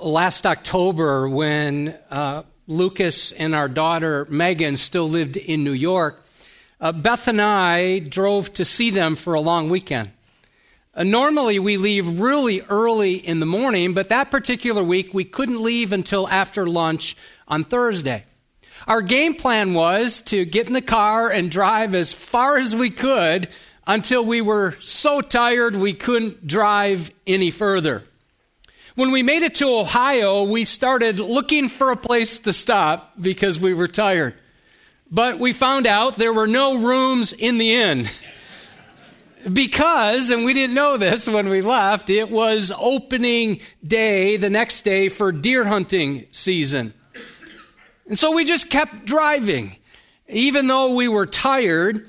last October when uh, Lucas and our daughter Megan still lived in New York, uh, Beth and I drove to see them for a long weekend. Uh, normally, we leave really early in the morning, but that particular week we couldn't leave until after lunch on Thursday. Our game plan was to get in the car and drive as far as we could until we were so tired we couldn't drive any further. When we made it to Ohio, we started looking for a place to stop because we were tired. But we found out there were no rooms in the inn. because, and we didn't know this when we left, it was opening day the next day for deer hunting season. And so we just kept driving, even though we were tired.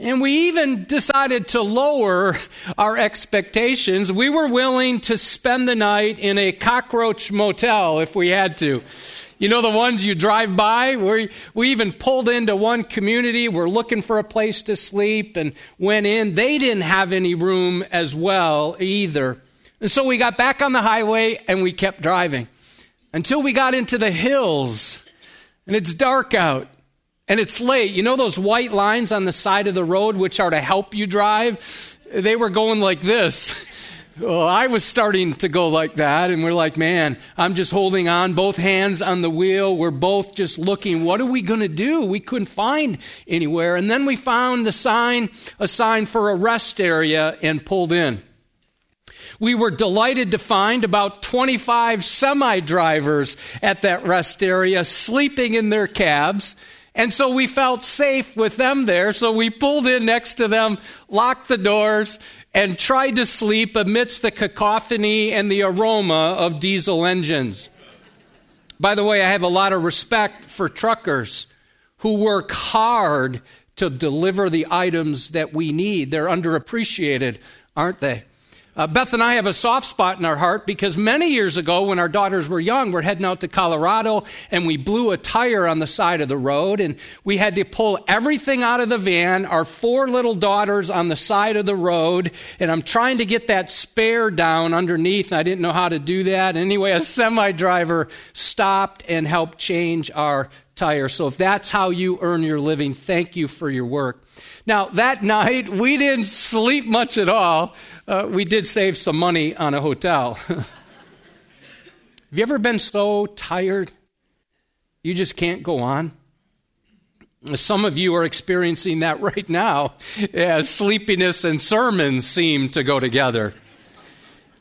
And we even decided to lower our expectations. We were willing to spend the night in a cockroach motel if we had to. You know the ones you drive by? We, we even pulled into one community. We're looking for a place to sleep and went in. They didn't have any room as well either. And so we got back on the highway and we kept driving until we got into the hills and it's dark out and it's late. You know those white lines on the side of the road which are to help you drive? They were going like this. Well, I was starting to go like that, and we're like, man, I'm just holding on, both hands on the wheel. We're both just looking, what are we going to do? We couldn't find anywhere. And then we found the sign, a sign for a rest area, and pulled in. We were delighted to find about 25 semi drivers at that rest area sleeping in their cabs and so we felt safe with them there. So we pulled in next to them, locked the doors, and tried to sleep amidst the cacophony and the aroma of diesel engines. By the way, I have a lot of respect for truckers who work hard to deliver the items that we need. They're underappreciated, aren't they? Uh, Beth and I have a soft spot in our heart because many years ago, when our daughters were young, we're heading out to Colorado and we blew a tire on the side of the road and we had to pull everything out of the van, our four little daughters on the side of the road, and I'm trying to get that spare down underneath, and I didn't know how to do that. Anyway, a semi driver stopped and helped change our tire. So if that's how you earn your living, thank you for your work. Now, that night, we didn't sleep much at all. Uh, we did save some money on a hotel. Have you ever been so tired you just can't go on? Some of you are experiencing that right now as sleepiness and sermons seem to go together.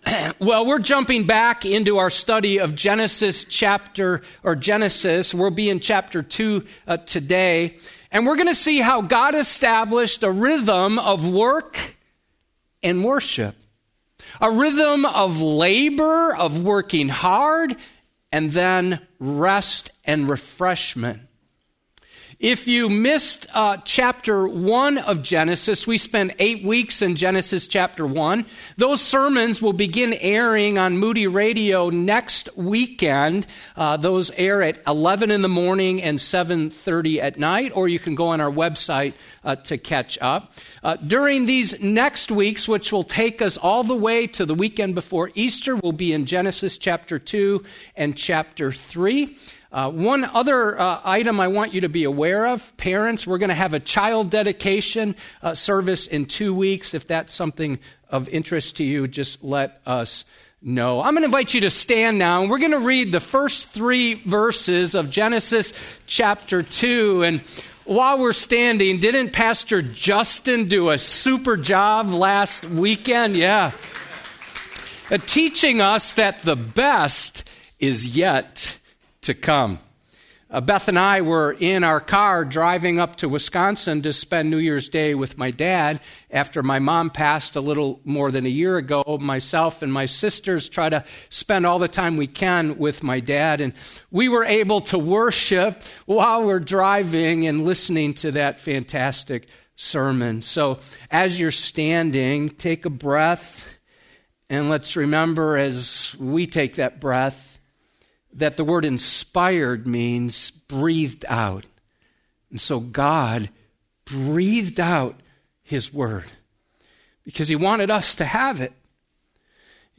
well, we're jumping back into our study of Genesis chapter, or Genesis. We'll be in chapter 2 uh, today. And we're going to see how God established a rhythm of work and worship, a rhythm of labor, of working hard, and then rest and refreshment. If you missed uh, chapter 1 of Genesis, we spent eight weeks in Genesis chapter 1. Those sermons will begin airing on Moody Radio next weekend. Uh, those air at 11 in the morning and 7.30 at night, or you can go on our website uh, to catch up. Uh, during these next weeks, which will take us all the way to the weekend before Easter, we'll be in Genesis chapter 2 and chapter 3. Uh, one other uh, item I want you to be aware of parents, we're going to have a child dedication uh, service in two weeks. If that's something of interest to you, just let us know. I'm going to invite you to stand now, and we're going to read the first three verses of Genesis chapter 2. And while we're standing, didn't Pastor Justin do a super job last weekend? Yeah. Uh, teaching us that the best is yet to come. Uh, Beth and I were in our car driving up to Wisconsin to spend New Year's Day with my dad after my mom passed a little more than a year ago. Myself and my sisters try to spend all the time we can with my dad, and we were able to worship while we're driving and listening to that fantastic sermon. So as you're standing, take a breath, and let's remember as we take that breath that the word inspired means breathed out. And so God breathed out his word because he wanted us to have it.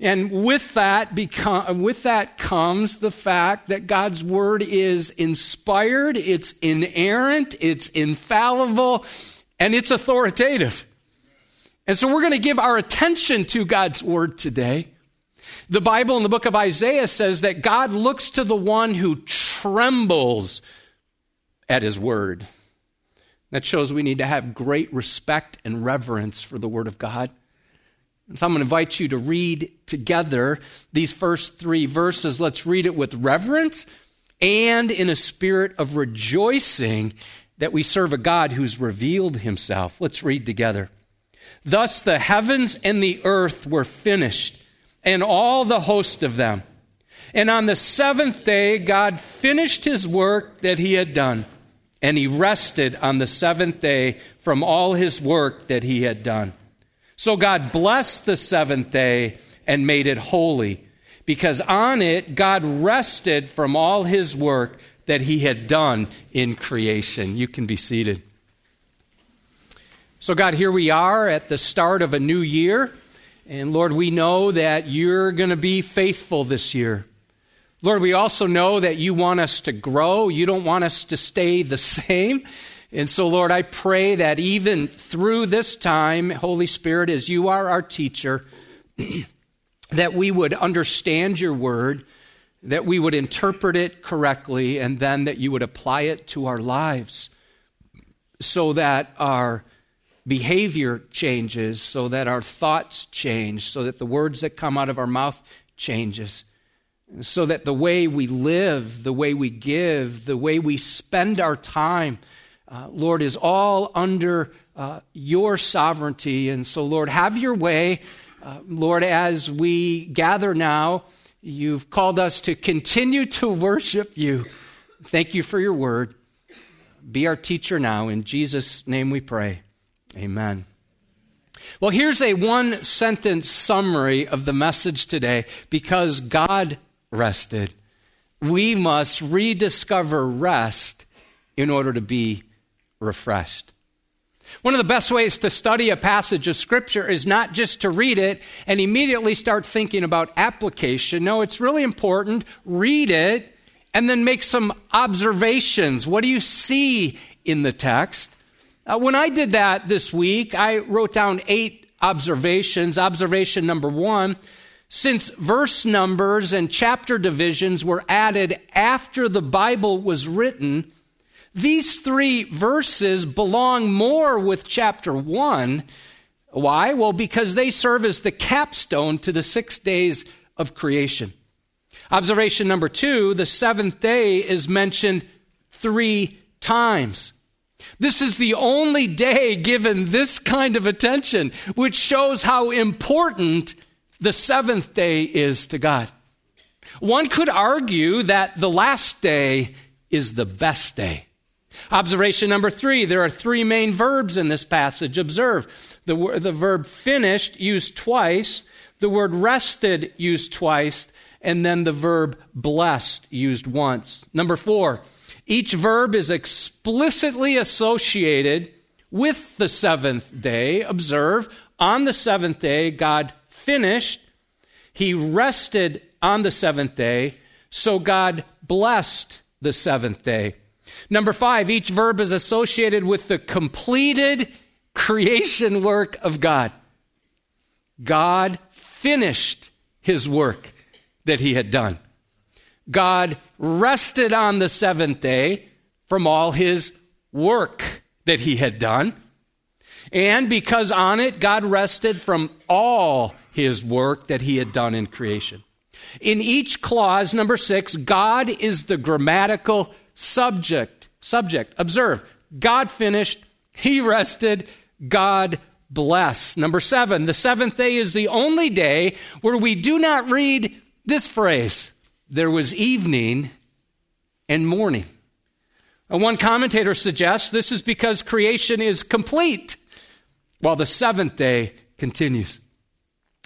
And with that, become, with that comes the fact that God's word is inspired, it's inerrant, it's infallible, and it's authoritative. And so we're going to give our attention to God's word today. The Bible in the book of Isaiah says that God looks to the one who trembles at his word. That shows we need to have great respect and reverence for the word of God. So I'm going to invite you to read together these first three verses. Let's read it with reverence and in a spirit of rejoicing that we serve a God who's revealed himself. Let's read together. Thus the heavens and the earth were finished, and all the host of them. And on the seventh day, God finished his work that he had done, and he rested on the seventh day from all his work that he had done. So God blessed the seventh day and made it holy, because on it God rested from all his work that he had done in creation. You can be seated. So, God, here we are at the start of a new year. And Lord, we know that you're going to be faithful this year. Lord, we also know that you want us to grow. You don't want us to stay the same. And so, Lord, I pray that even through this time, Holy Spirit, as you are our teacher, that we would understand your word, that we would interpret it correctly, and then that you would apply it to our lives so that our behavior changes, so that our thoughts change, so that the words that come out of our mouth changes so that the way we live, the way we give, the way we spend our time, uh, Lord, is all under uh, your sovereignty. And so, Lord, have your way. Uh, Lord, as we gather now, you've called us to continue to worship you. Thank you for your word. Be our teacher now. In Jesus' name we pray. Amen. Well, here's a one sentence summary of the message today because God rested. We must rediscover rest in order to be refreshed. One of the best ways to study a passage of Scripture is not just to read it and immediately start thinking about application. No, it's really important. Read it and then make some observations. What do you see in the text? Uh, when I did that this week, I wrote down eight observations. Observation number one since verse numbers and chapter divisions were added after the Bible was written, these three verses belong more with chapter 1. Why? Well, because they serve as the capstone to the six days of creation. Observation number two the seventh day is mentioned three times. This is the only day given this kind of attention, which shows how important the seventh day is to God. One could argue that the last day is the best day. Observation number three there are three main verbs in this passage. Observe the, the verb finished used twice, the word rested used twice, and then the verb blessed used once. Number four, each verb is explicitly associated with the seventh day. Observe, on the seventh day, God finished, he rested on the seventh day, so God blessed the seventh day. Number five, each verb is associated with the completed creation work of God. God finished his work that he had done. God rested on the seventh day from all his work that he had done. And because on it God rested from all his work that he had done in creation. In each clause, number six, God is the grammatical subject. Subject. Observe. God finished. He rested. God bless. Number seven, the seventh day is the only day where we do not read this phrase there was evening and morning. And one commentator suggests this is because creation is complete while the seventh day continues.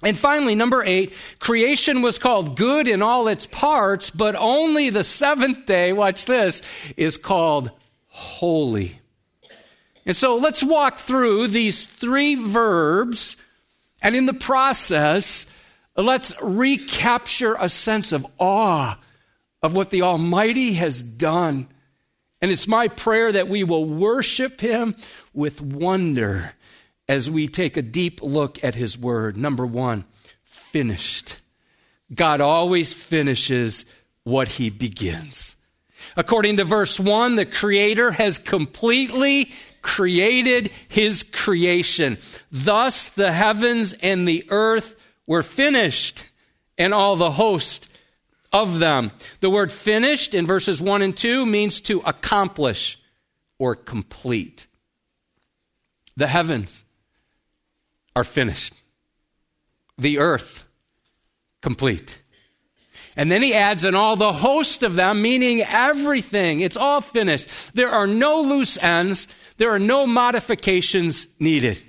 And finally, number eight, creation was called good in all its parts, but only the seventh day, watch this, is called holy. And so let's walk through these three verbs, and in the process, Let's recapture a sense of awe of what the Almighty has done. And it's my prayer that we will worship Him with wonder as we take a deep look at His Word. Number one, finished. God always finishes what He begins. According to verse 1, the Creator has completely created His creation. Thus, the heavens and the earth were finished, and all the host of them. The word finished in verses 1 and 2 means to accomplish or complete. The heavens are finished, the earth complete. And then he adds, and all the host of them, meaning everything. It's all finished. There are no loose ends. There are no modifications needed.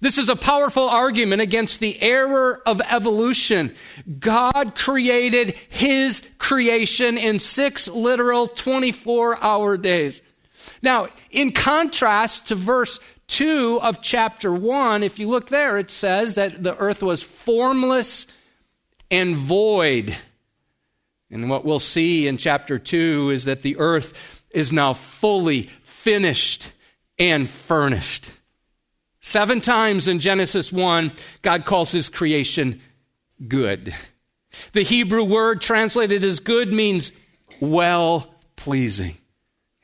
This is a powerful argument against the error of evolution. God created his creation in six literal 24 hour days. Now, in contrast to verse 2 of chapter 1, if you look there, it says that the earth was formless and void. And what we'll see in chapter 2 is that the earth is now fully finished and furnished. Seven times in Genesis 1, God calls his creation good. The Hebrew word translated as good means well pleasing.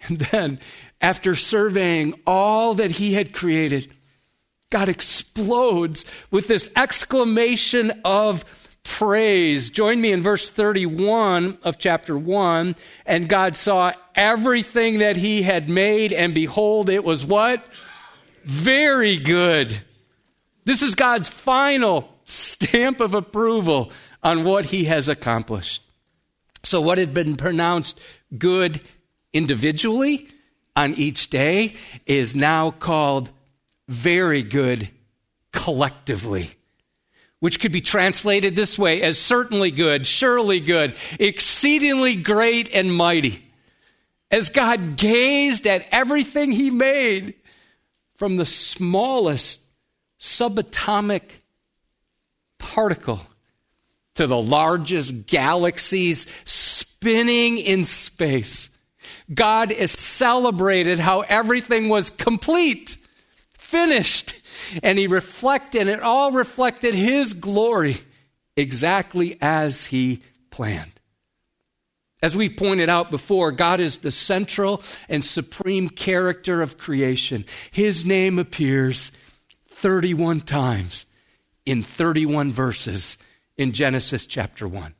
And then, after surveying all that he had created, God explodes with this exclamation of praise. Join me in verse 31 of chapter 1. And God saw everything that he had made, and behold, it was what? Very good. This is God's final stamp of approval on what he has accomplished. So, what had been pronounced good individually on each day is now called very good collectively, which could be translated this way as certainly good, surely good, exceedingly great and mighty. As God gazed at everything he made, from the smallest subatomic particle to the largest galaxies spinning in space. God is celebrated how everything was complete, finished, and he reflected, and it all reflected his glory exactly as he planned. As we've pointed out before, God is the central and supreme character of creation. His name appears 31 times in 31 verses in Genesis chapter 1.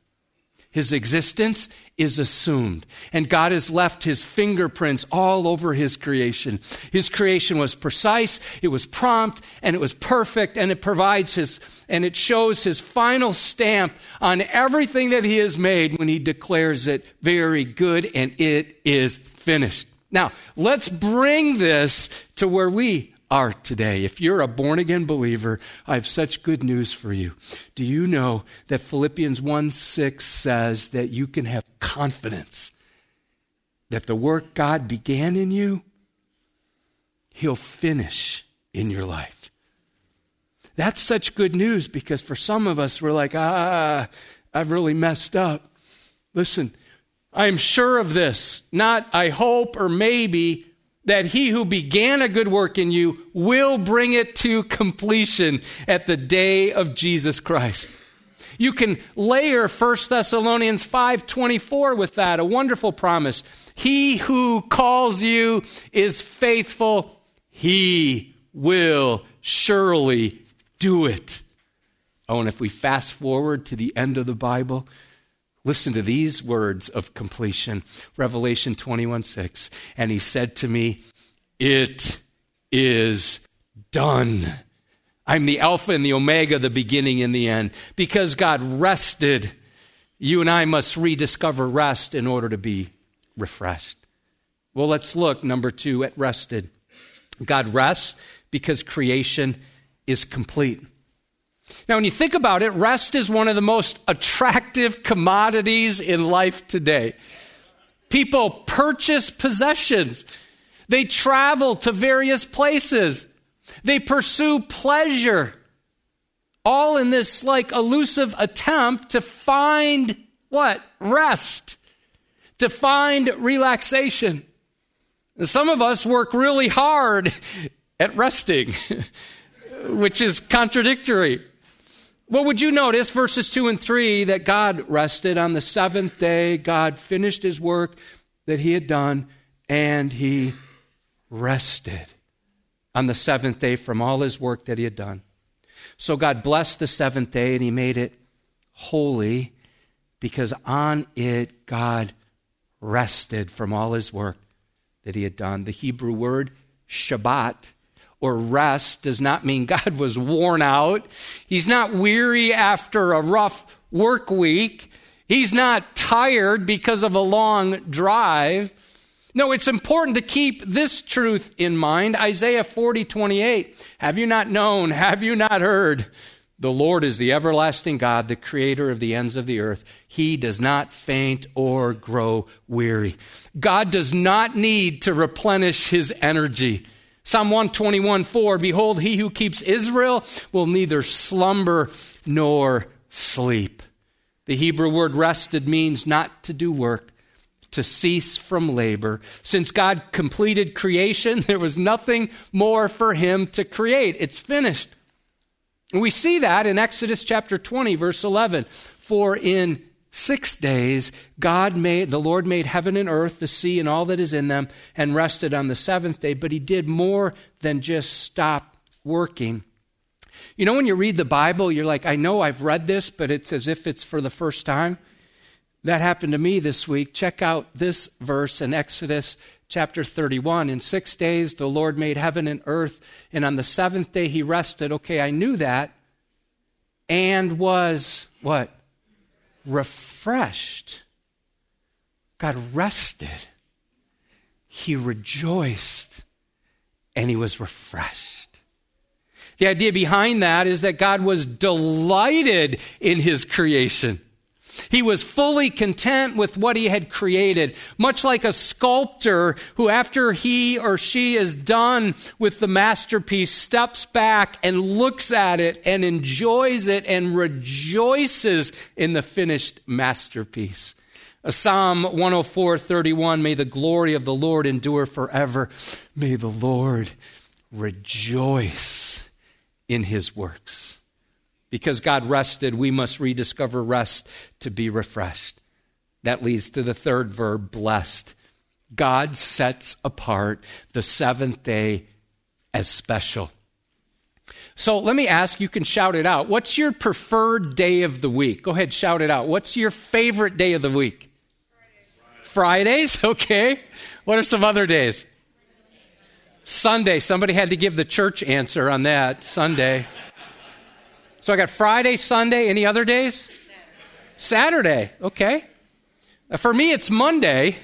His existence is assumed. And God has left his fingerprints all over his creation. His creation was precise, it was prompt, and it was perfect, and it provides his, and it shows his final stamp on everything that he has made when he declares it very good and it is finished. Now, let's bring this to where we are today. If you're a born again believer, I have such good news for you. Do you know that Philippians 1 6 says that you can have confidence that the work God began in you, He'll finish in your life? That's such good news because for some of us, we're like, ah, I've really messed up. Listen, I'm sure of this, not I hope or maybe that he who began a good work in you will bring it to completion at the day of Jesus Christ. You can layer 1 Thessalonians 5:24 with that, a wonderful promise. He who calls you is faithful. He will surely do it. Oh, and if we fast forward to the end of the Bible, Listen to these words of completion Revelation 21 6. And he said to me, It is done. I'm the Alpha and the Omega, the beginning and the end. Because God rested, you and I must rediscover rest in order to be refreshed. Well, let's look, number two, at rested. God rests because creation is complete. Now, when you think about it, rest is one of the most attractive commodities in life today. People purchase possessions, they travel to various places, they pursue pleasure, all in this like elusive attempt to find what? Rest, to find relaxation. And Some of us work really hard at resting, which is contradictory. What would you notice, verses 2 and 3, that God rested on the seventh day? God finished his work that he had done, and he rested on the seventh day from all his work that he had done. So God blessed the seventh day, and he made it holy because on it God rested from all his work that he had done. The Hebrew word Shabbat or rest does not mean God was worn out. He's not weary after a rough work week. He's not tired because of a long drive. No, it's important to keep this truth in mind. Isaiah 40, 28. Have you not known? Have you not heard? The Lord is the everlasting God, the creator of the ends of the earth. He does not faint or grow weary. God does not need to replenish his energy. Psalm 121 4 Behold, he who keeps Israel will neither slumber nor sleep. The Hebrew word rested means not to do work, to cease from labor. Since God completed creation, there was nothing more for him to create. It's finished. And we see that in Exodus chapter 20, verse 11. For in six days God made, the Lord made heaven and earth, the sea, and all that is in them, and rested on the seventh day. But he did more than just stop working. You know, when you read the Bible, you're like, I know I've read this, but it's as if it's for the first time. That happened to me this week. Check out this verse in Exodus chapter 31. In six days, the Lord made heaven and earth, and on the seventh day, he rested. Okay, I knew that. And was what? Refreshed. God rested. He rejoiced and he was refreshed. The idea behind that is that God was delighted in his creation. He was fully content with what he had created, much like a sculptor who, after he or she is done with the masterpiece, steps back and looks at it and enjoys it and rejoices in the finished masterpiece. Psalm 104:31 May the glory of the Lord endure forever. May the Lord rejoice in his works. Because God rested, we must rediscover rest to be refreshed. That leads to the third verb, blessed. God sets apart the seventh day as special. So let me ask, you can shout it out. What's your preferred day of the week? Go ahead, shout it out. What's your favorite day of the week? Fridays, okay. What are some other days? Sunday. Somebody had to give the church answer on that. Sunday. So I got Friday, Sunday, any other days? Saturday, okay. Uh, for me, it's Monday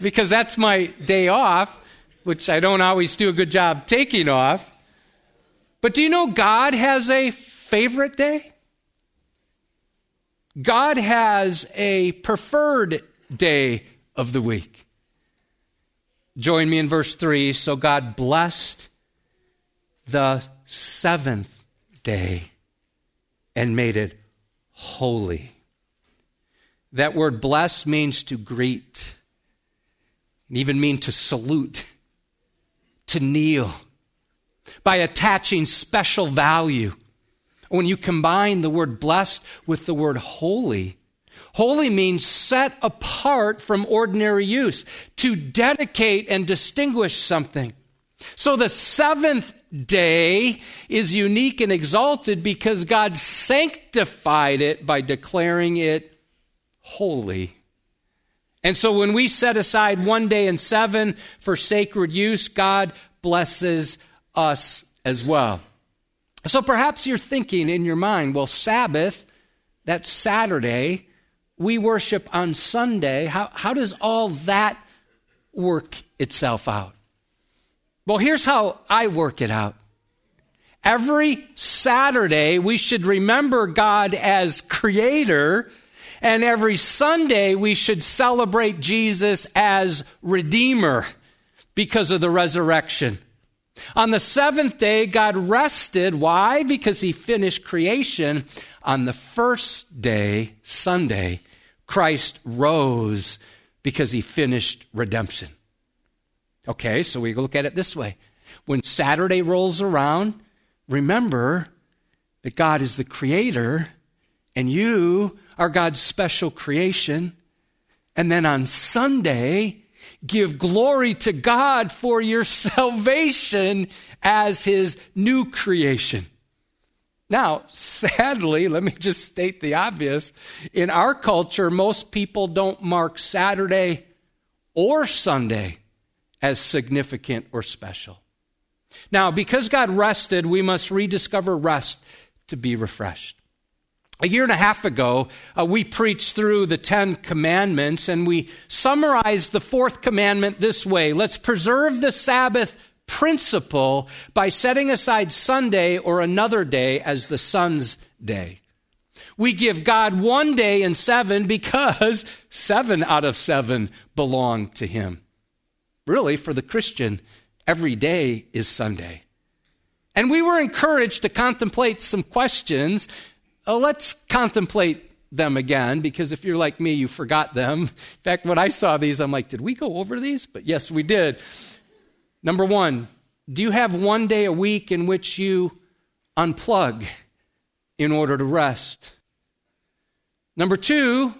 because that's my day off, which I don't always do a good job taking off. But do you know God has a favorite day? God has a preferred day of the week. Join me in verse 3. So God blessed the seventh day and made it holy. That word bless means to greet, and even mean to salute, to kneel, by attaching special value. When you combine the word blessed with the word holy, holy means set apart from ordinary use, to dedicate and distinguish something. So the seventh day is unique and exalted because God sanctified it by declaring it holy. And so when we set aside one day in seven for sacred use, God blesses us as well. So perhaps you're thinking in your mind, well, Sabbath, that's Saturday, we worship on Sunday. How, how does all that work itself out? Well, here's how I work it out. Every Saturday, we should remember God as creator, and every Sunday, we should celebrate Jesus as redeemer because of the resurrection. On the seventh day, God rested. Why? Because he finished creation. On the first day, Sunday, Christ rose because he finished redemption. Okay, so we look at it this way. When Saturday rolls around, remember that God is the creator and you are God's special creation. And then on Sunday, give glory to God for your salvation as his new creation. Now, sadly, let me just state the obvious. In our culture, most people don't mark Saturday or Sunday as significant or special. Now, because God rested, we must rediscover rest to be refreshed. A year and a half ago, uh, we preached through the Ten Commandments and we summarized the fourth commandment this way Let's preserve the Sabbath principle by setting aside Sunday or another day as the sun's day. We give God one day in seven because seven out of seven belong to Him. Really, for the Christian, every day is Sunday. And we were encouraged to contemplate some questions. Uh, let's contemplate them again because if you're like me, you forgot them. In fact, when I saw these, I'm like, did we go over these? But yes, we did. Number one, do you have one day a week in which you unplug in order to rest? Number two,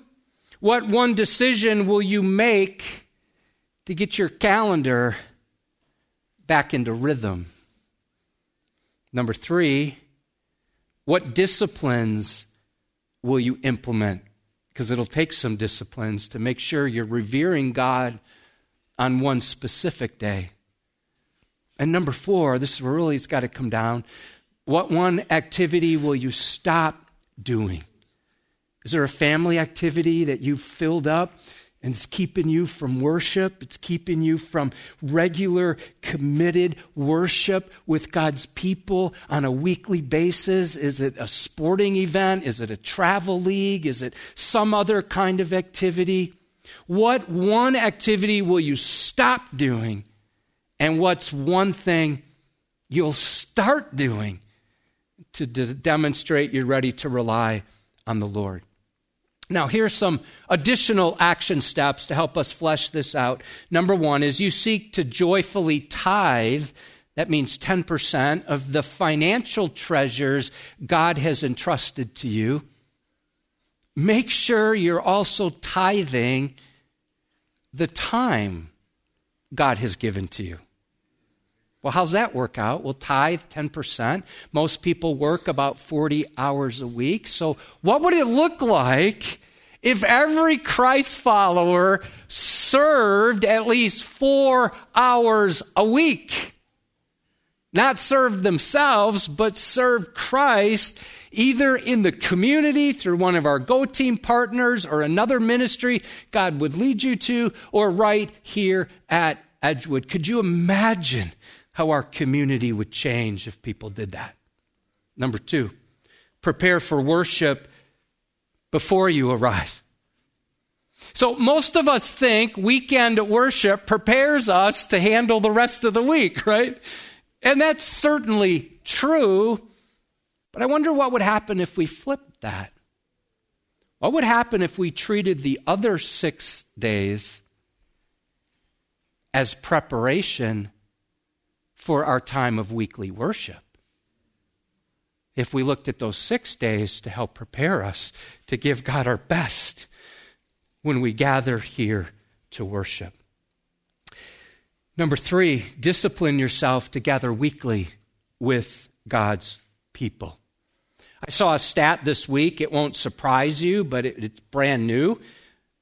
what one decision will you make to get your calendar back into rhythm? Number three, what disciplines will you implement? Because it'll take some disciplines to make sure you're revering God on one specific day. And number four, this really it's got to come down. What one activity will you stop doing? Is there a family activity that you've filled up and it's keeping you from worship? It's keeping you from regular, committed worship with God's people on a weekly basis? Is it a sporting event? Is it a travel league? Is it some other kind of activity? What one activity will you stop doing and what's one thing you'll start doing to de- demonstrate you're ready to rely on the Lord? Now, here's some additional action steps to help us flesh this out. Number one is you seek to joyfully tithe. That means 10% of the financial treasures God has entrusted to you. Make sure you're also tithing the time God has given to you. Well, how's that work out? Well, tithe 10%. Most people work about 40 hours a week. So, what would it look like if every Christ follower served at least four hours a week? Not served themselves, but served Christ either in the community through one of our Go Team partners or another ministry God would lead you to, or right here at Edgewood. Could you imagine how our community would change if people did that. Number two, prepare for worship before you arrive. So, most of us think weekend worship prepares us to handle the rest of the week, right? And that's certainly true. But I wonder what would happen if we flipped that. What would happen if we treated the other six days as preparation for our time of weekly worship. If we looked at those six days to help prepare us to give God our best when we gather here to worship. Number three, discipline yourself to gather weekly with God's people. I saw a stat this week. It won't surprise you, but it, it's brand new.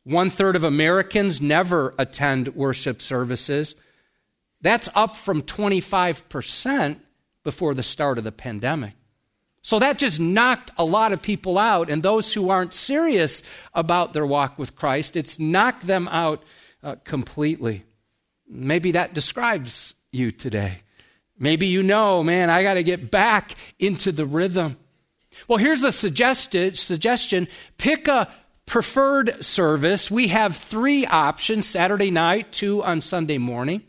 One third of Americans never attend worship services. That's up from 25% before the start of the pandemic. So that just knocked a lot of people out, and those who aren't serious about their walk with Christ, it's knocked them out uh, completely. Maybe that describes you today. Maybe you know, man, I got to get back into the rhythm. Well, here's a suggested suggestion pick a preferred service. We have three options Saturday night, two on Sunday morning.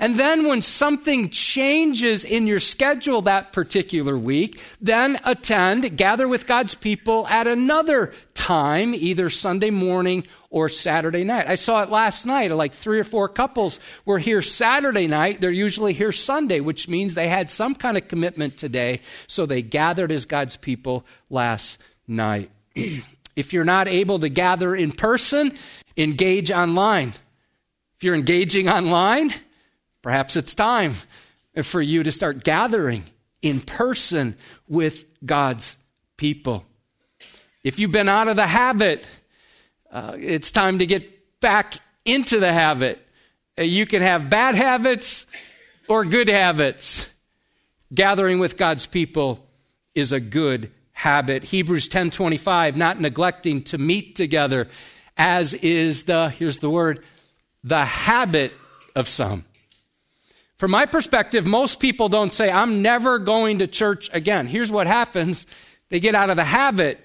And then when something changes in your schedule that particular week, then attend, gather with God's people at another time, either Sunday morning or Saturday night. I saw it last night. Like three or four couples were here Saturday night. They're usually here Sunday, which means they had some kind of commitment today. So they gathered as God's people last night. if you're not able to gather in person, engage online. If you're engaging online, Perhaps it's time for you to start gathering in person with God's people. If you've been out of the habit, uh, it's time to get back into the habit. Uh, you can have bad habits or good habits. Gathering with God's people is a good habit. Hebrews 10:25, not neglecting to meet together as is the here's the word, the habit of some. From my perspective, most people don't say, I'm never going to church again. Here's what happens they get out of the habit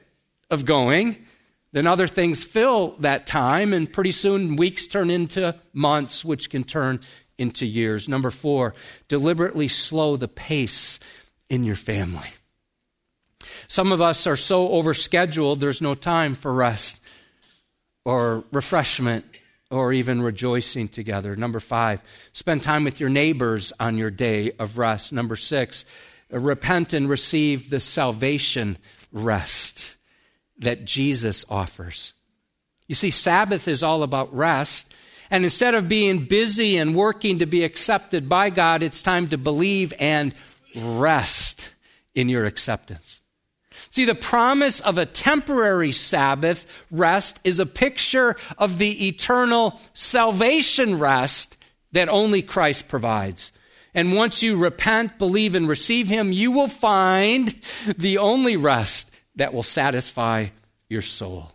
of going. Then other things fill that time, and pretty soon weeks turn into months, which can turn into years. Number four, deliberately slow the pace in your family. Some of us are so overscheduled, there's no time for rest or refreshment or even rejoicing together. Number five, spend time with your neighbors on your day of rest. Number six, repent and receive the salvation rest that Jesus offers. You see, Sabbath is all about rest. And instead of being busy and working to be accepted by God, it's time to believe and rest in your acceptance. See, the promise of a temporary Sabbath rest is a picture of the eternal salvation rest that only Christ provides. And once you repent, believe, and receive Him, you will find the only rest that will satisfy your soul.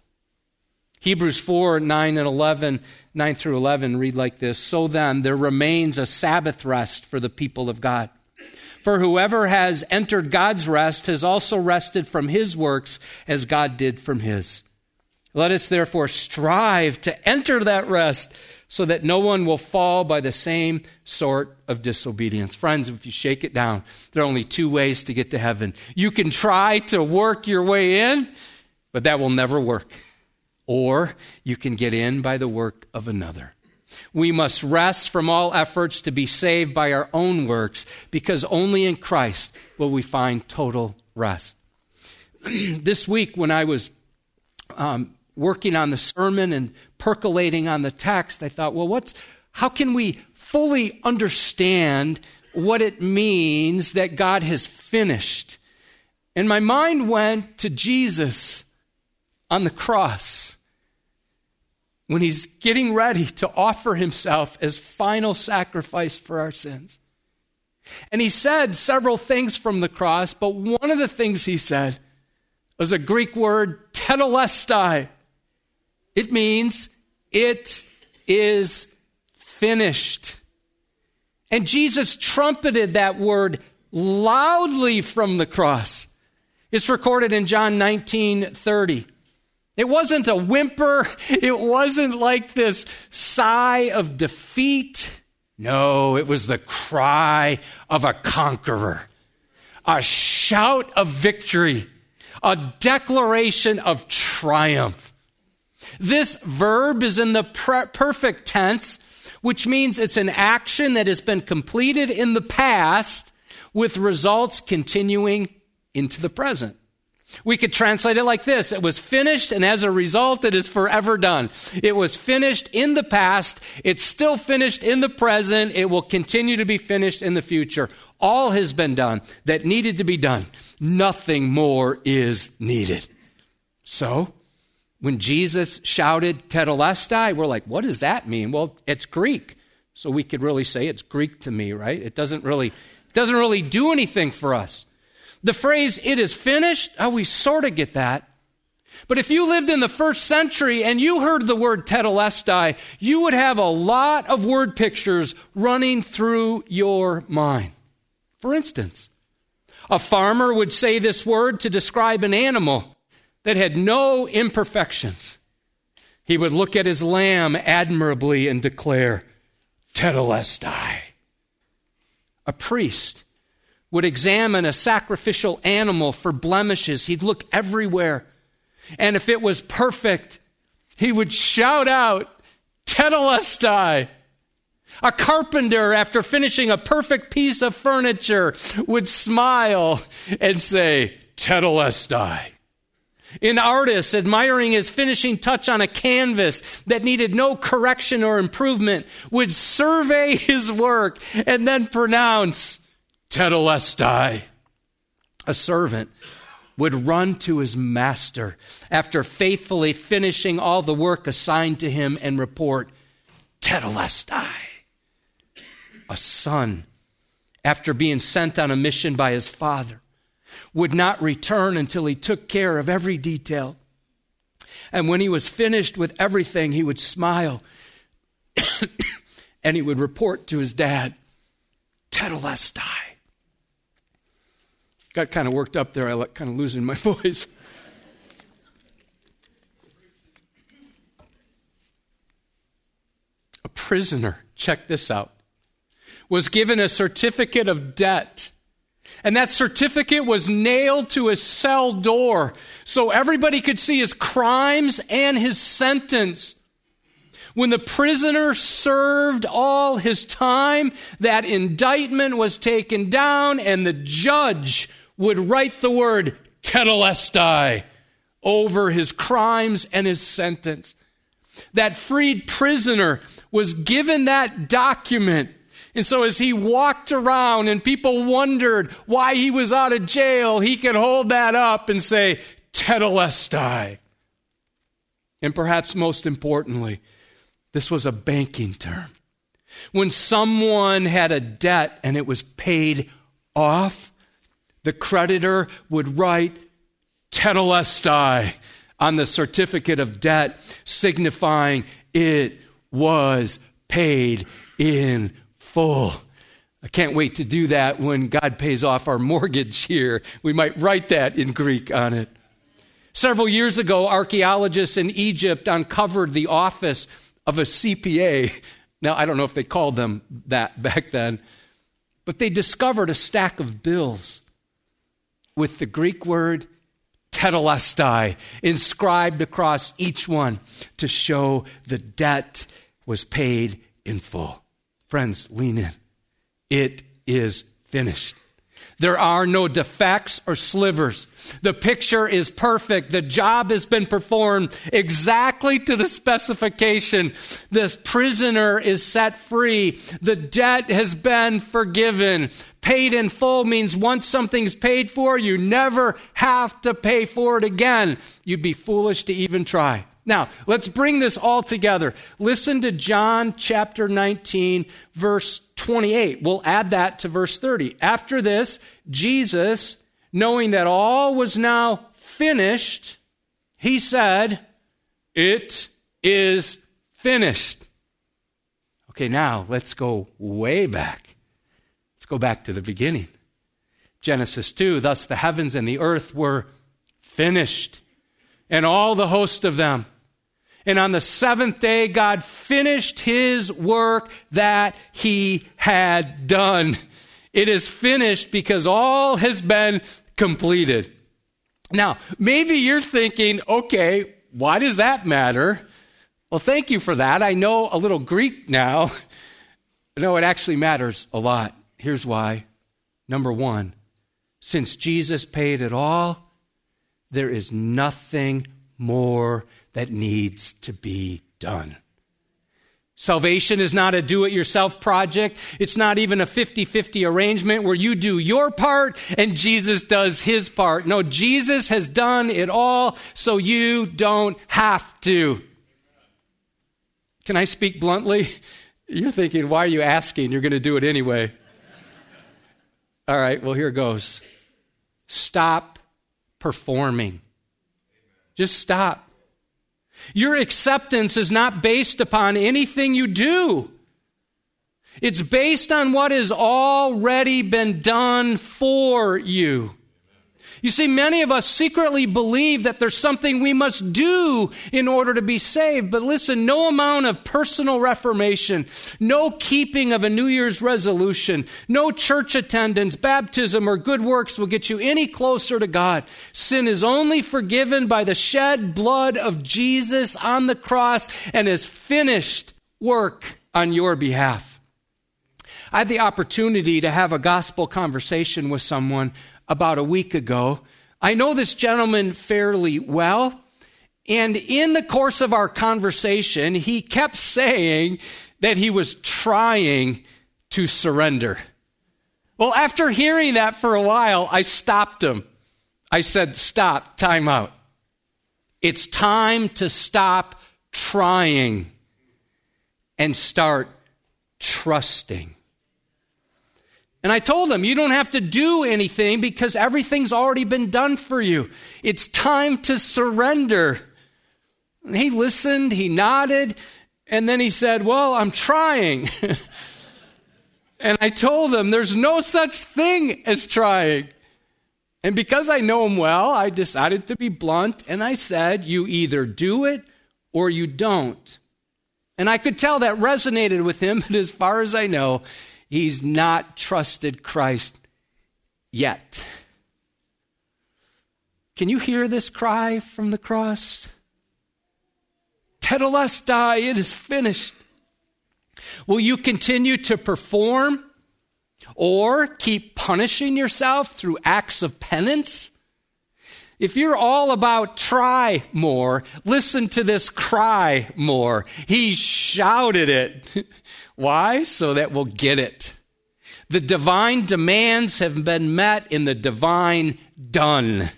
Hebrews 4 9 and 11, 9 through 11 read like this So then, there remains a Sabbath rest for the people of God. For whoever has entered God's rest has also rested from his works as God did from his. Let us therefore strive to enter that rest so that no one will fall by the same sort of disobedience. Friends, if you shake it down, there are only two ways to get to heaven. You can try to work your way in, but that will never work. Or you can get in by the work of another. We must rest from all efforts to be saved by our own works because only in Christ will we find total rest. this week, when I was um, working on the sermon and percolating on the text, I thought, well, what's, how can we fully understand what it means that God has finished? And my mind went to Jesus on the cross when he's getting ready to offer himself as final sacrifice for our sins. And he said several things from the cross, but one of the things he said was a Greek word, tetelestai. It means it is finished. And Jesus trumpeted that word loudly from the cross. It's recorded in John 19 30. It wasn't a whimper. It wasn't like this sigh of defeat. No, it was the cry of a conqueror, a shout of victory, a declaration of triumph. This verb is in the perfect tense, which means it's an action that has been completed in the past with results continuing into the present. We could translate it like this It was finished, and as a result, it is forever done. It was finished in the past, it's still finished in the present, it will continue to be finished in the future. All has been done that needed to be done. Nothing more is needed. So, when Jesus shouted tetelestai, we're like, what does that mean? Well, it's Greek. So we could really say it's Greek to me, right? It doesn't really, it doesn't really do anything for us. The phrase, it is finished, oh, we sort of get that. But if you lived in the first century and you heard the word tetelestai, you would have a lot of word pictures running through your mind. For instance, a farmer would say this word to describe an animal that had no imperfections. He would look at his lamb admirably and declare, Tetelestai. A priest would examine a sacrificial animal for blemishes. He'd look everywhere. And if it was perfect, he would shout out, Tetelestai. A carpenter, after finishing a perfect piece of furniture, would smile and say, Tetelestai. An artist admiring his finishing touch on a canvas that needed no correction or improvement would survey his work and then pronounce, Tetelestai. A servant would run to his master after faithfully finishing all the work assigned to him and report, Tetelestai. A son, after being sent on a mission by his father, would not return until he took care of every detail. And when he was finished with everything, he would smile and he would report to his dad, Tetelestai. Got kind of worked up there. I like kind of losing my voice. A prisoner, check this out, was given a certificate of debt and that certificate was nailed to his cell door so everybody could see his crimes and his sentence. When the prisoner served all his time, that indictment was taken down and the judge would write the word tetelestai over his crimes and his sentence. That freed prisoner was given that document and so as he walked around and people wondered why he was out of jail, he could hold that up and say, Tetelestai. And perhaps most importantly, this was a banking term. When someone had a debt and it was paid off, the creditor would write Tetelestai on the certificate of debt, signifying it was paid in full. I can't wait to do that when God pays off our mortgage here. We might write that in Greek on it. Several years ago, archaeologists in Egypt uncovered the office of a CPA. Now, I don't know if they called them that back then, but they discovered a stack of bills with the Greek word tetelestai inscribed across each one to show the debt was paid in full. Friends, lean in. It is finished. There are no defects or slivers. The picture is perfect. The job has been performed exactly to the specification. The prisoner is set free. The debt has been forgiven. Paid in full means once something's paid for, you never have to pay for it again. You'd be foolish to even try. Now, let's bring this all together. Listen to John chapter 19, verse 28. We'll add that to verse 30. After this, Jesus, knowing that all was now finished, he said, It is finished. Okay, now let's go way back. Let's go back to the beginning. Genesis 2 Thus the heavens and the earth were finished, and all the host of them. And on the seventh day, God finished his work that he had done. It is finished because all has been completed. Now, maybe you're thinking, okay, why does that matter? Well, thank you for that. I know a little Greek now. No, it actually matters a lot. Here's why. Number one, since Jesus paid it all, there is nothing more that needs to be done. Salvation is not a do it yourself project. It's not even a 50 50 arrangement where you do your part and Jesus does his part. No, Jesus has done it all, so you don't have to. Can I speak bluntly? You're thinking, why are you asking? You're going to do it anyway. All right, well, here goes. Stop performing. Just stop. Your acceptance is not based upon anything you do. It's based on what has already been done for you. You see, many of us secretly believe that there's something we must do in order to be saved. But listen, no amount of personal reformation, no keeping of a New Year's resolution, no church attendance, baptism, or good works will get you any closer to God. Sin is only forgiven by the shed blood of Jesus on the cross and his finished work on your behalf. I had the opportunity to have a gospel conversation with someone about a week ago. I know this gentleman fairly well. And in the course of our conversation, he kept saying that he was trying to surrender. Well, after hearing that for a while, I stopped him. I said, Stop, time out. It's time to stop trying and start trusting. And I told him, you don't have to do anything because everything's already been done for you. It's time to surrender. And he listened, he nodded, and then he said, Well, I'm trying. and I told him, There's no such thing as trying. And because I know him well, I decided to be blunt and I said, You either do it or you don't. And I could tell that resonated with him, but as far as I know, he's not trusted Christ yet. Can you hear this cry from the cross? Tetelestai, it is finished. Will you continue to perform or keep punishing yourself through acts of penance? If you're all about try more, listen to this cry more. He shouted it. Why? So that we'll get it. The divine demands have been met in the divine done.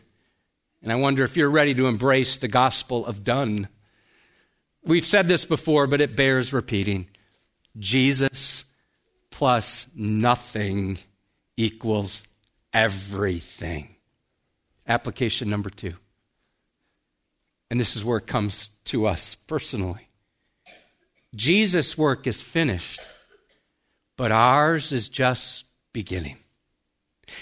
And I wonder if you're ready to embrace the gospel of done. We've said this before, but it bears repeating. Jesus plus nothing equals everything. Application number two. And this is where it comes to us personally. Jesus' work is finished, but ours is just beginning.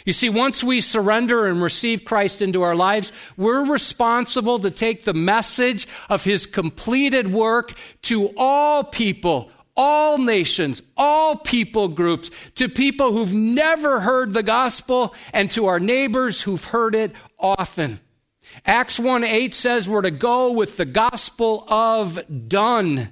You see, once we surrender and receive Christ into our lives, we're responsible to take the message of his completed work to all people, all nations, all people groups, to people who've never heard the gospel, and to our neighbors who've heard it often. Acts 1 8 says we're to go with the gospel of done.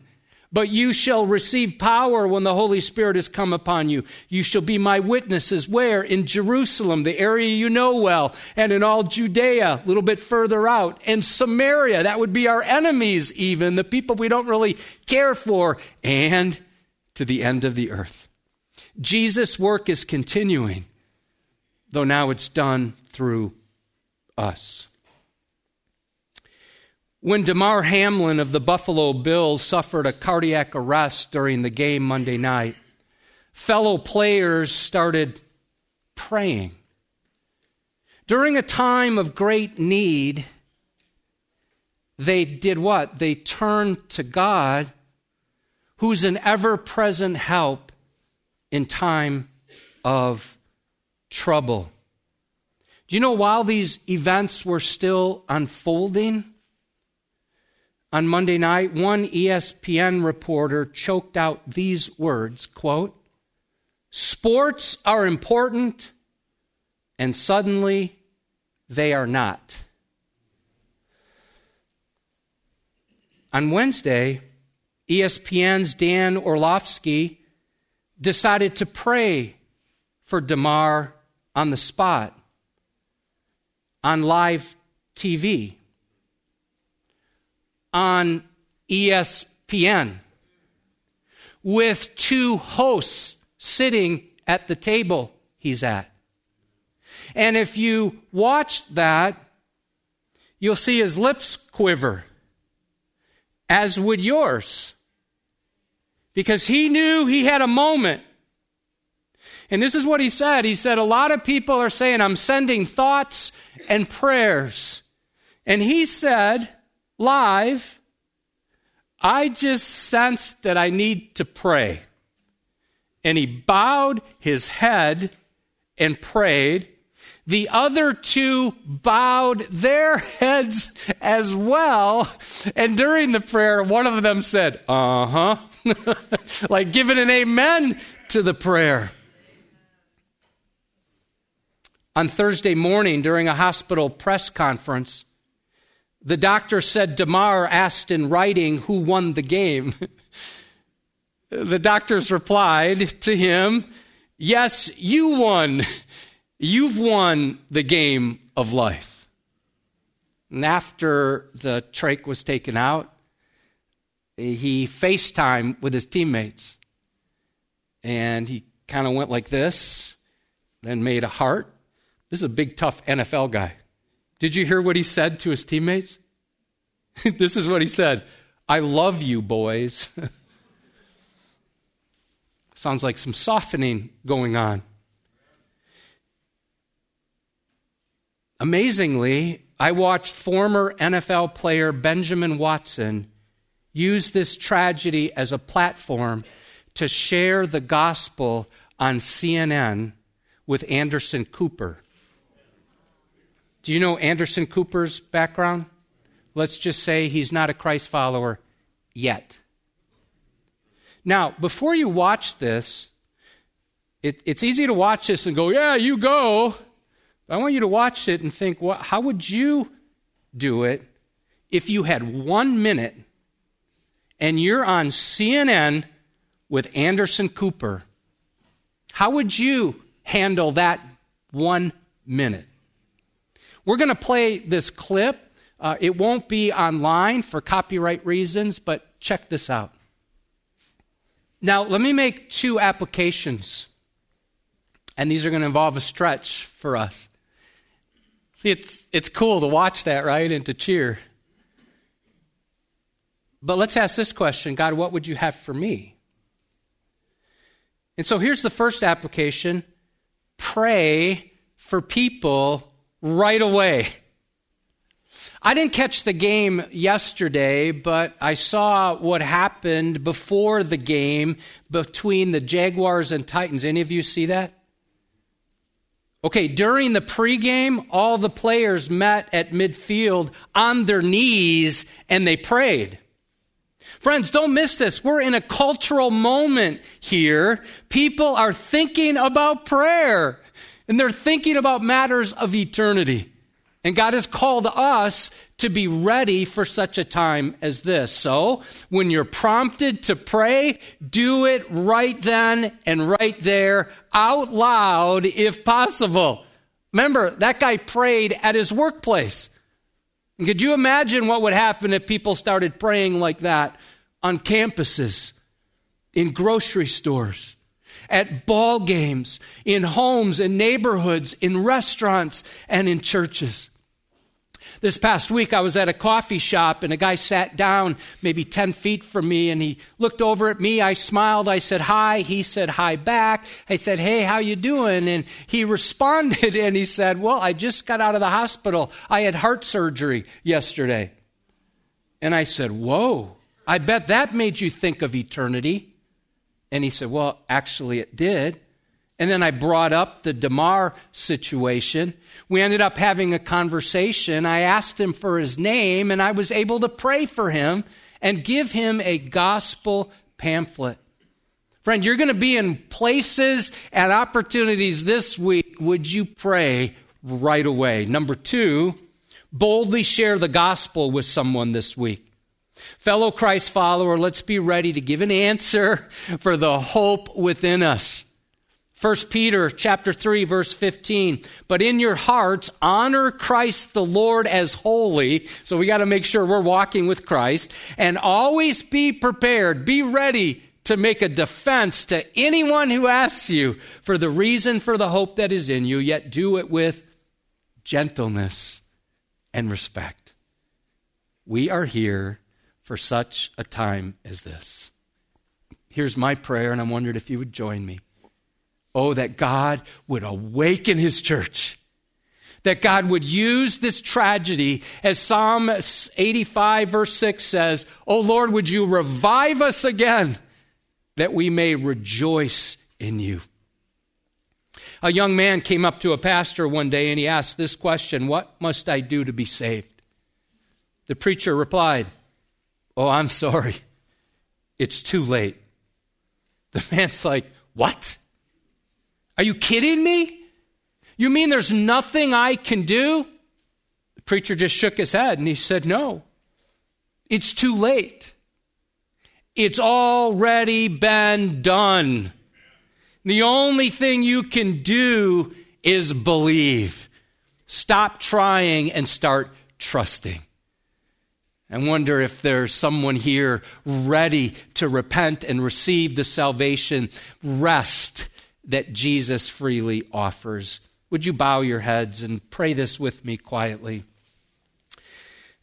But you shall receive power when the Holy Spirit has come upon you. You shall be my witnesses. Where? In Jerusalem, the area you know well, and in all Judea, a little bit further out, and Samaria. That would be our enemies, even, the people we don't really care for, and to the end of the earth. Jesus' work is continuing, though now it's done through us. When Damar Hamlin of the Buffalo Bills suffered a cardiac arrest during the game Monday night, fellow players started praying. During a time of great need, they did what? They turned to God, who's an ever present help in time of trouble. Do you know while these events were still unfolding, on Monday night, one ESPN reporter choked out these words, quote, "Sports are important and suddenly they are not." On Wednesday, ESPN's Dan Orlovsky decided to pray for Damar on the spot on live TV on ESPN with two hosts sitting at the table he's at. And if you watch that, you'll see his lips quiver, as would yours, because he knew he had a moment. And this is what he said. He said, A lot of people are saying, I'm sending thoughts and prayers. And he said, live, I just sensed that I need to pray. And he bowed his head and prayed. the other two bowed their heads as well. And during the prayer, one of them said, Uh huh, like giving an amen to the prayer. On Thursday morning, during a hospital press conference, the doctor said Damar asked in writing who won the game. the doctors replied to him, Yes, you won. You've won the game of life. And after the trach was taken out, he FaceTime with his teammates. And he kind of went like this, then made a heart. This is a big, tough NFL guy. Did you hear what he said to his teammates? this is what he said I love you, boys. Sounds like some softening going on. Amazingly, I watched former NFL player Benjamin Watson use this tragedy as a platform to share the gospel on CNN with Anderson Cooper. Do you know Anderson Cooper's background? Let's just say he's not a Christ follower yet. Now, before you watch this, it, it's easy to watch this and go, yeah, you go. I want you to watch it and think, well, how would you do it if you had one minute and you're on CNN with Anderson Cooper? How would you handle that one minute? We're going to play this clip. Uh, it won't be online for copyright reasons, but check this out. Now, let me make two applications, and these are going to involve a stretch for us. See, it's, it's cool to watch that, right? And to cheer. But let's ask this question God, what would you have for me? And so here's the first application pray for people right away. I didn't catch the game yesterday, but I saw what happened before the game between the Jaguars and Titans. Any of you see that? Okay, during the pregame, all the players met at midfield on their knees and they prayed. Friends, don't miss this. We're in a cultural moment here. People are thinking about prayer and they're thinking about matters of eternity. And God has called us to be ready for such a time as this. So, when you're prompted to pray, do it right then and right there, out loud if possible. Remember, that guy prayed at his workplace. And could you imagine what would happen if people started praying like that on campuses, in grocery stores, at ball games, in homes, in neighborhoods, in restaurants, and in churches? This past week, I was at a coffee shop and a guy sat down maybe 10 feet from me and he looked over at me. I smiled. I said, hi. He said, hi back. I said, hey, how you doing? And he responded and he said, well, I just got out of the hospital. I had heart surgery yesterday. And I said, whoa, I bet that made you think of eternity. And he said, well, actually it did. And then I brought up the Damar situation. We ended up having a conversation. I asked him for his name, and I was able to pray for him and give him a gospel pamphlet. Friend, you're going to be in places and opportunities this week. Would you pray right away? Number two, boldly share the gospel with someone this week. Fellow Christ follower, let's be ready to give an answer for the hope within us. 1 Peter chapter 3 verse 15. But in your hearts honor Christ the Lord as holy. So we got to make sure we're walking with Christ and always be prepared. Be ready to make a defense to anyone who asks you for the reason for the hope that is in you, yet do it with gentleness and respect. We are here for such a time as this. Here's my prayer, and I wondered if you would join me. Oh, that God would awaken his church. That God would use this tragedy, as Psalm 85, verse 6 says, Oh Lord, would you revive us again that we may rejoice in you? A young man came up to a pastor one day and he asked this question What must I do to be saved? The preacher replied, Oh, I'm sorry. It's too late. The man's like, What? Are you kidding me? You mean there's nothing I can do? The preacher just shook his head and he said, No, it's too late. It's already been done. The only thing you can do is believe. Stop trying and start trusting. I wonder if there's someone here ready to repent and receive the salvation rest that Jesus freely offers. Would you bow your heads and pray this with me quietly?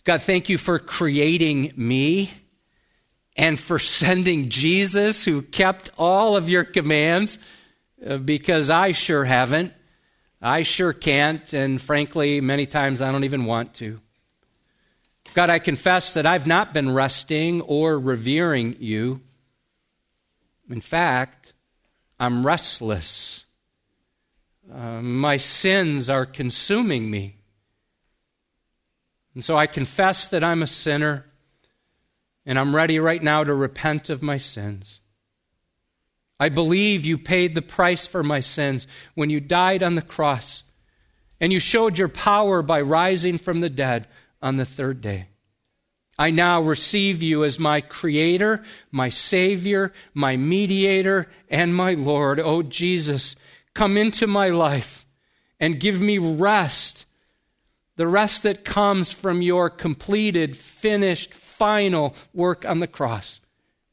God, thank you for creating me and for sending Jesus, who kept all of your commands, uh, because I sure haven't. I sure can't, and frankly, many times I don't even want to. God, I confess that I've not been resting or revering you. In fact, I'm restless. Uh, my sins are consuming me. And so I confess that I'm a sinner. And I'm ready right now to repent of my sins. I believe you paid the price for my sins when you died on the cross, and you showed your power by rising from the dead on the third day. I now receive you as my Creator, my Savior, my Mediator, and my Lord. Oh, Jesus, come into my life and give me rest, the rest that comes from your completed, finished, final work on the cross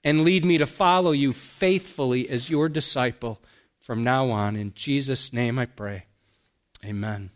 and lead me to follow you faithfully as your disciple from now on. In Jesus' name I pray. Amen.